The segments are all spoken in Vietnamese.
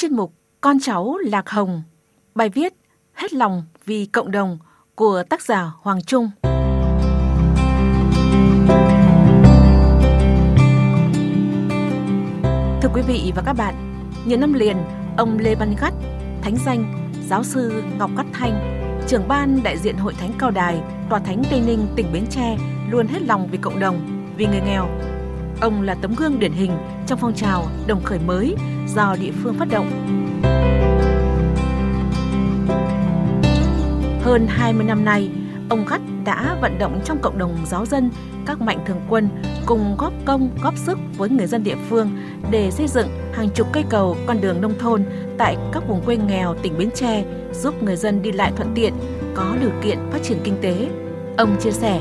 chuyên mục Con cháu Lạc Hồng, bài viết Hết lòng vì cộng đồng của tác giả Hoàng Trung. Thưa quý vị và các bạn, nhiều năm liền, ông Lê Văn Gắt, thánh danh giáo sư Ngọc Cát Thanh, trưởng ban đại diện Hội Thánh Cao Đài, Tòa Thánh Tây Ninh, tỉnh Bến Tre luôn hết lòng vì cộng đồng, vì người nghèo. Ông là tấm gương điển hình trong phong trào đồng khởi mới do địa phương phát động. Hơn 20 năm nay, ông Gắt đã vận động trong cộng đồng giáo dân, các mạnh thường quân cùng góp công, góp sức với người dân địa phương để xây dựng hàng chục cây cầu con đường nông thôn tại các vùng quê nghèo tỉnh Bến Tre giúp người dân đi lại thuận tiện, có điều kiện phát triển kinh tế. Ông chia sẻ,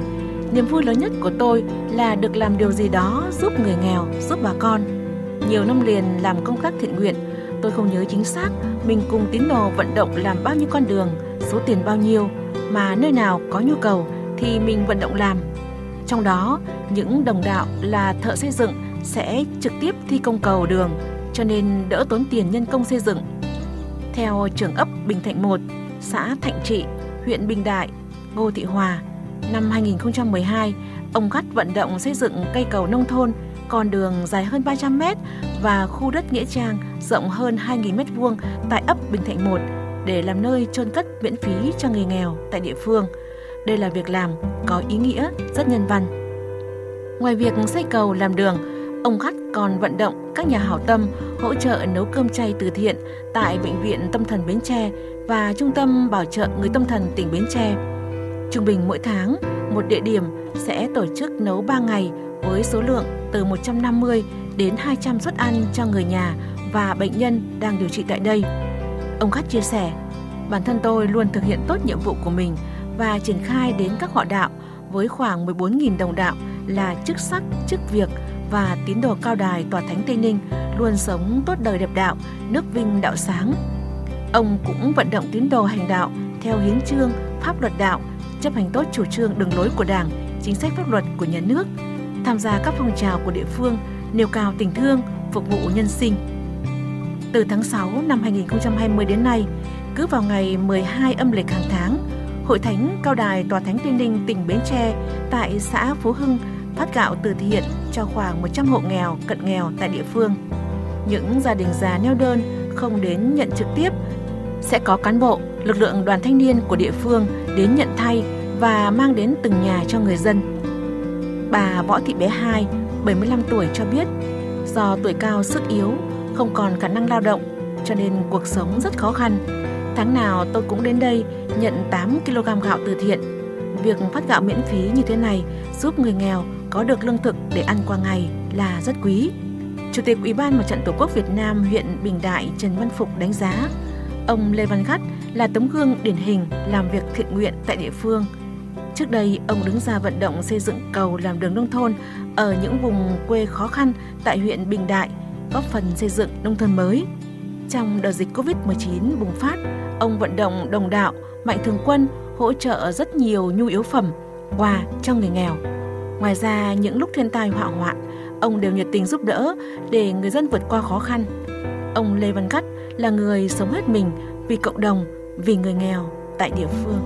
niềm vui lớn nhất của tôi là được làm điều gì đó giúp người nghèo, giúp bà con. Nhiều năm liền làm công tác thiện nguyện, tôi không nhớ chính xác mình cùng tín đồ vận động làm bao nhiêu con đường, số tiền bao nhiêu, mà nơi nào có nhu cầu thì mình vận động làm. Trong đó, những đồng đạo là thợ xây dựng sẽ trực tiếp thi công cầu đường, cho nên đỡ tốn tiền nhân công xây dựng. Theo trưởng ấp Bình Thạnh 1, xã Thạnh Trị, huyện Bình Đại, Ngô Thị Hòa, năm 2012, ông Gắt vận động xây dựng cây cầu nông thôn, con đường dài hơn 300 mét và khu đất nghĩa trang rộng hơn 2.000 mét vuông tại ấp Bình Thạnh 1 để làm nơi chôn cất miễn phí cho người nghèo tại địa phương. Đây là việc làm có ý nghĩa rất nhân văn. Ngoài việc xây cầu làm đường, ông Khắt còn vận động các nhà hảo tâm hỗ trợ nấu cơm chay từ thiện tại Bệnh viện Tâm thần Bến Tre và Trung tâm Bảo trợ Người Tâm thần tỉnh Bến Tre. Trung bình mỗi tháng, một địa điểm sẽ tổ chức nấu 3 ngày với số lượng từ 150 đến 200 suất ăn cho người nhà và bệnh nhân đang điều trị tại đây. Ông khát chia sẻ, bản thân tôi luôn thực hiện tốt nhiệm vụ của mình và triển khai đến các họ đạo với khoảng 14.000 đồng đạo là chức sắc, chức việc và tín đồ cao đài tòa thánh Tây Ninh luôn sống tốt đời đẹp đạo, nước vinh đạo sáng. Ông cũng vận động tín đồ hành đạo theo hiến trương, pháp luật đạo, chấp hành tốt chủ trương đường lối của Đảng, chính sách pháp luật của nhà nước, tham gia các phong trào của địa phương, nêu cao tình thương, phục vụ nhân sinh. Từ tháng 6 năm 2020 đến nay, cứ vào ngày 12 âm lịch hàng tháng, Hội Thánh Cao Đài Tòa Thánh Tây Ninh tỉnh Bến Tre tại xã Phú Hưng phát gạo từ thiện cho khoảng 100 hộ nghèo, cận nghèo tại địa phương. Những gia đình già neo đơn không đến nhận trực tiếp sẽ có cán bộ, lực lượng đoàn thanh niên của địa phương đến nhận thay và mang đến từng nhà cho người dân. Bà Võ Thị Bé Hai, 75 tuổi cho biết, do tuổi cao sức yếu, không còn khả năng lao động, cho nên cuộc sống rất khó khăn. Tháng nào tôi cũng đến đây nhận 8 kg gạo từ thiện. Việc phát gạo miễn phí như thế này giúp người nghèo có được lương thực để ăn qua ngày là rất quý. Chủ tịch Ủy ban Mặt trận Tổ quốc Việt Nam huyện Bình Đại Trần Văn Phục đánh giá, ông Lê Văn Gắt là tấm gương điển hình làm việc thiện nguyện tại địa phương. Trước đây, ông đứng ra vận động xây dựng cầu làm đường nông thôn ở những vùng quê khó khăn tại huyện Bình Đại, góp phần xây dựng nông thôn mới. Trong đợt dịch Covid-19 bùng phát, ông vận động đồng đạo, mạnh thường quân hỗ trợ rất nhiều nhu yếu phẩm, quà cho người nghèo. Ngoài ra, những lúc thiên tai họa hoạn, ông đều nhiệt tình giúp đỡ để người dân vượt qua khó khăn. Ông Lê Văn Cắt là người sống hết mình vì cộng đồng, vì người nghèo tại địa phương.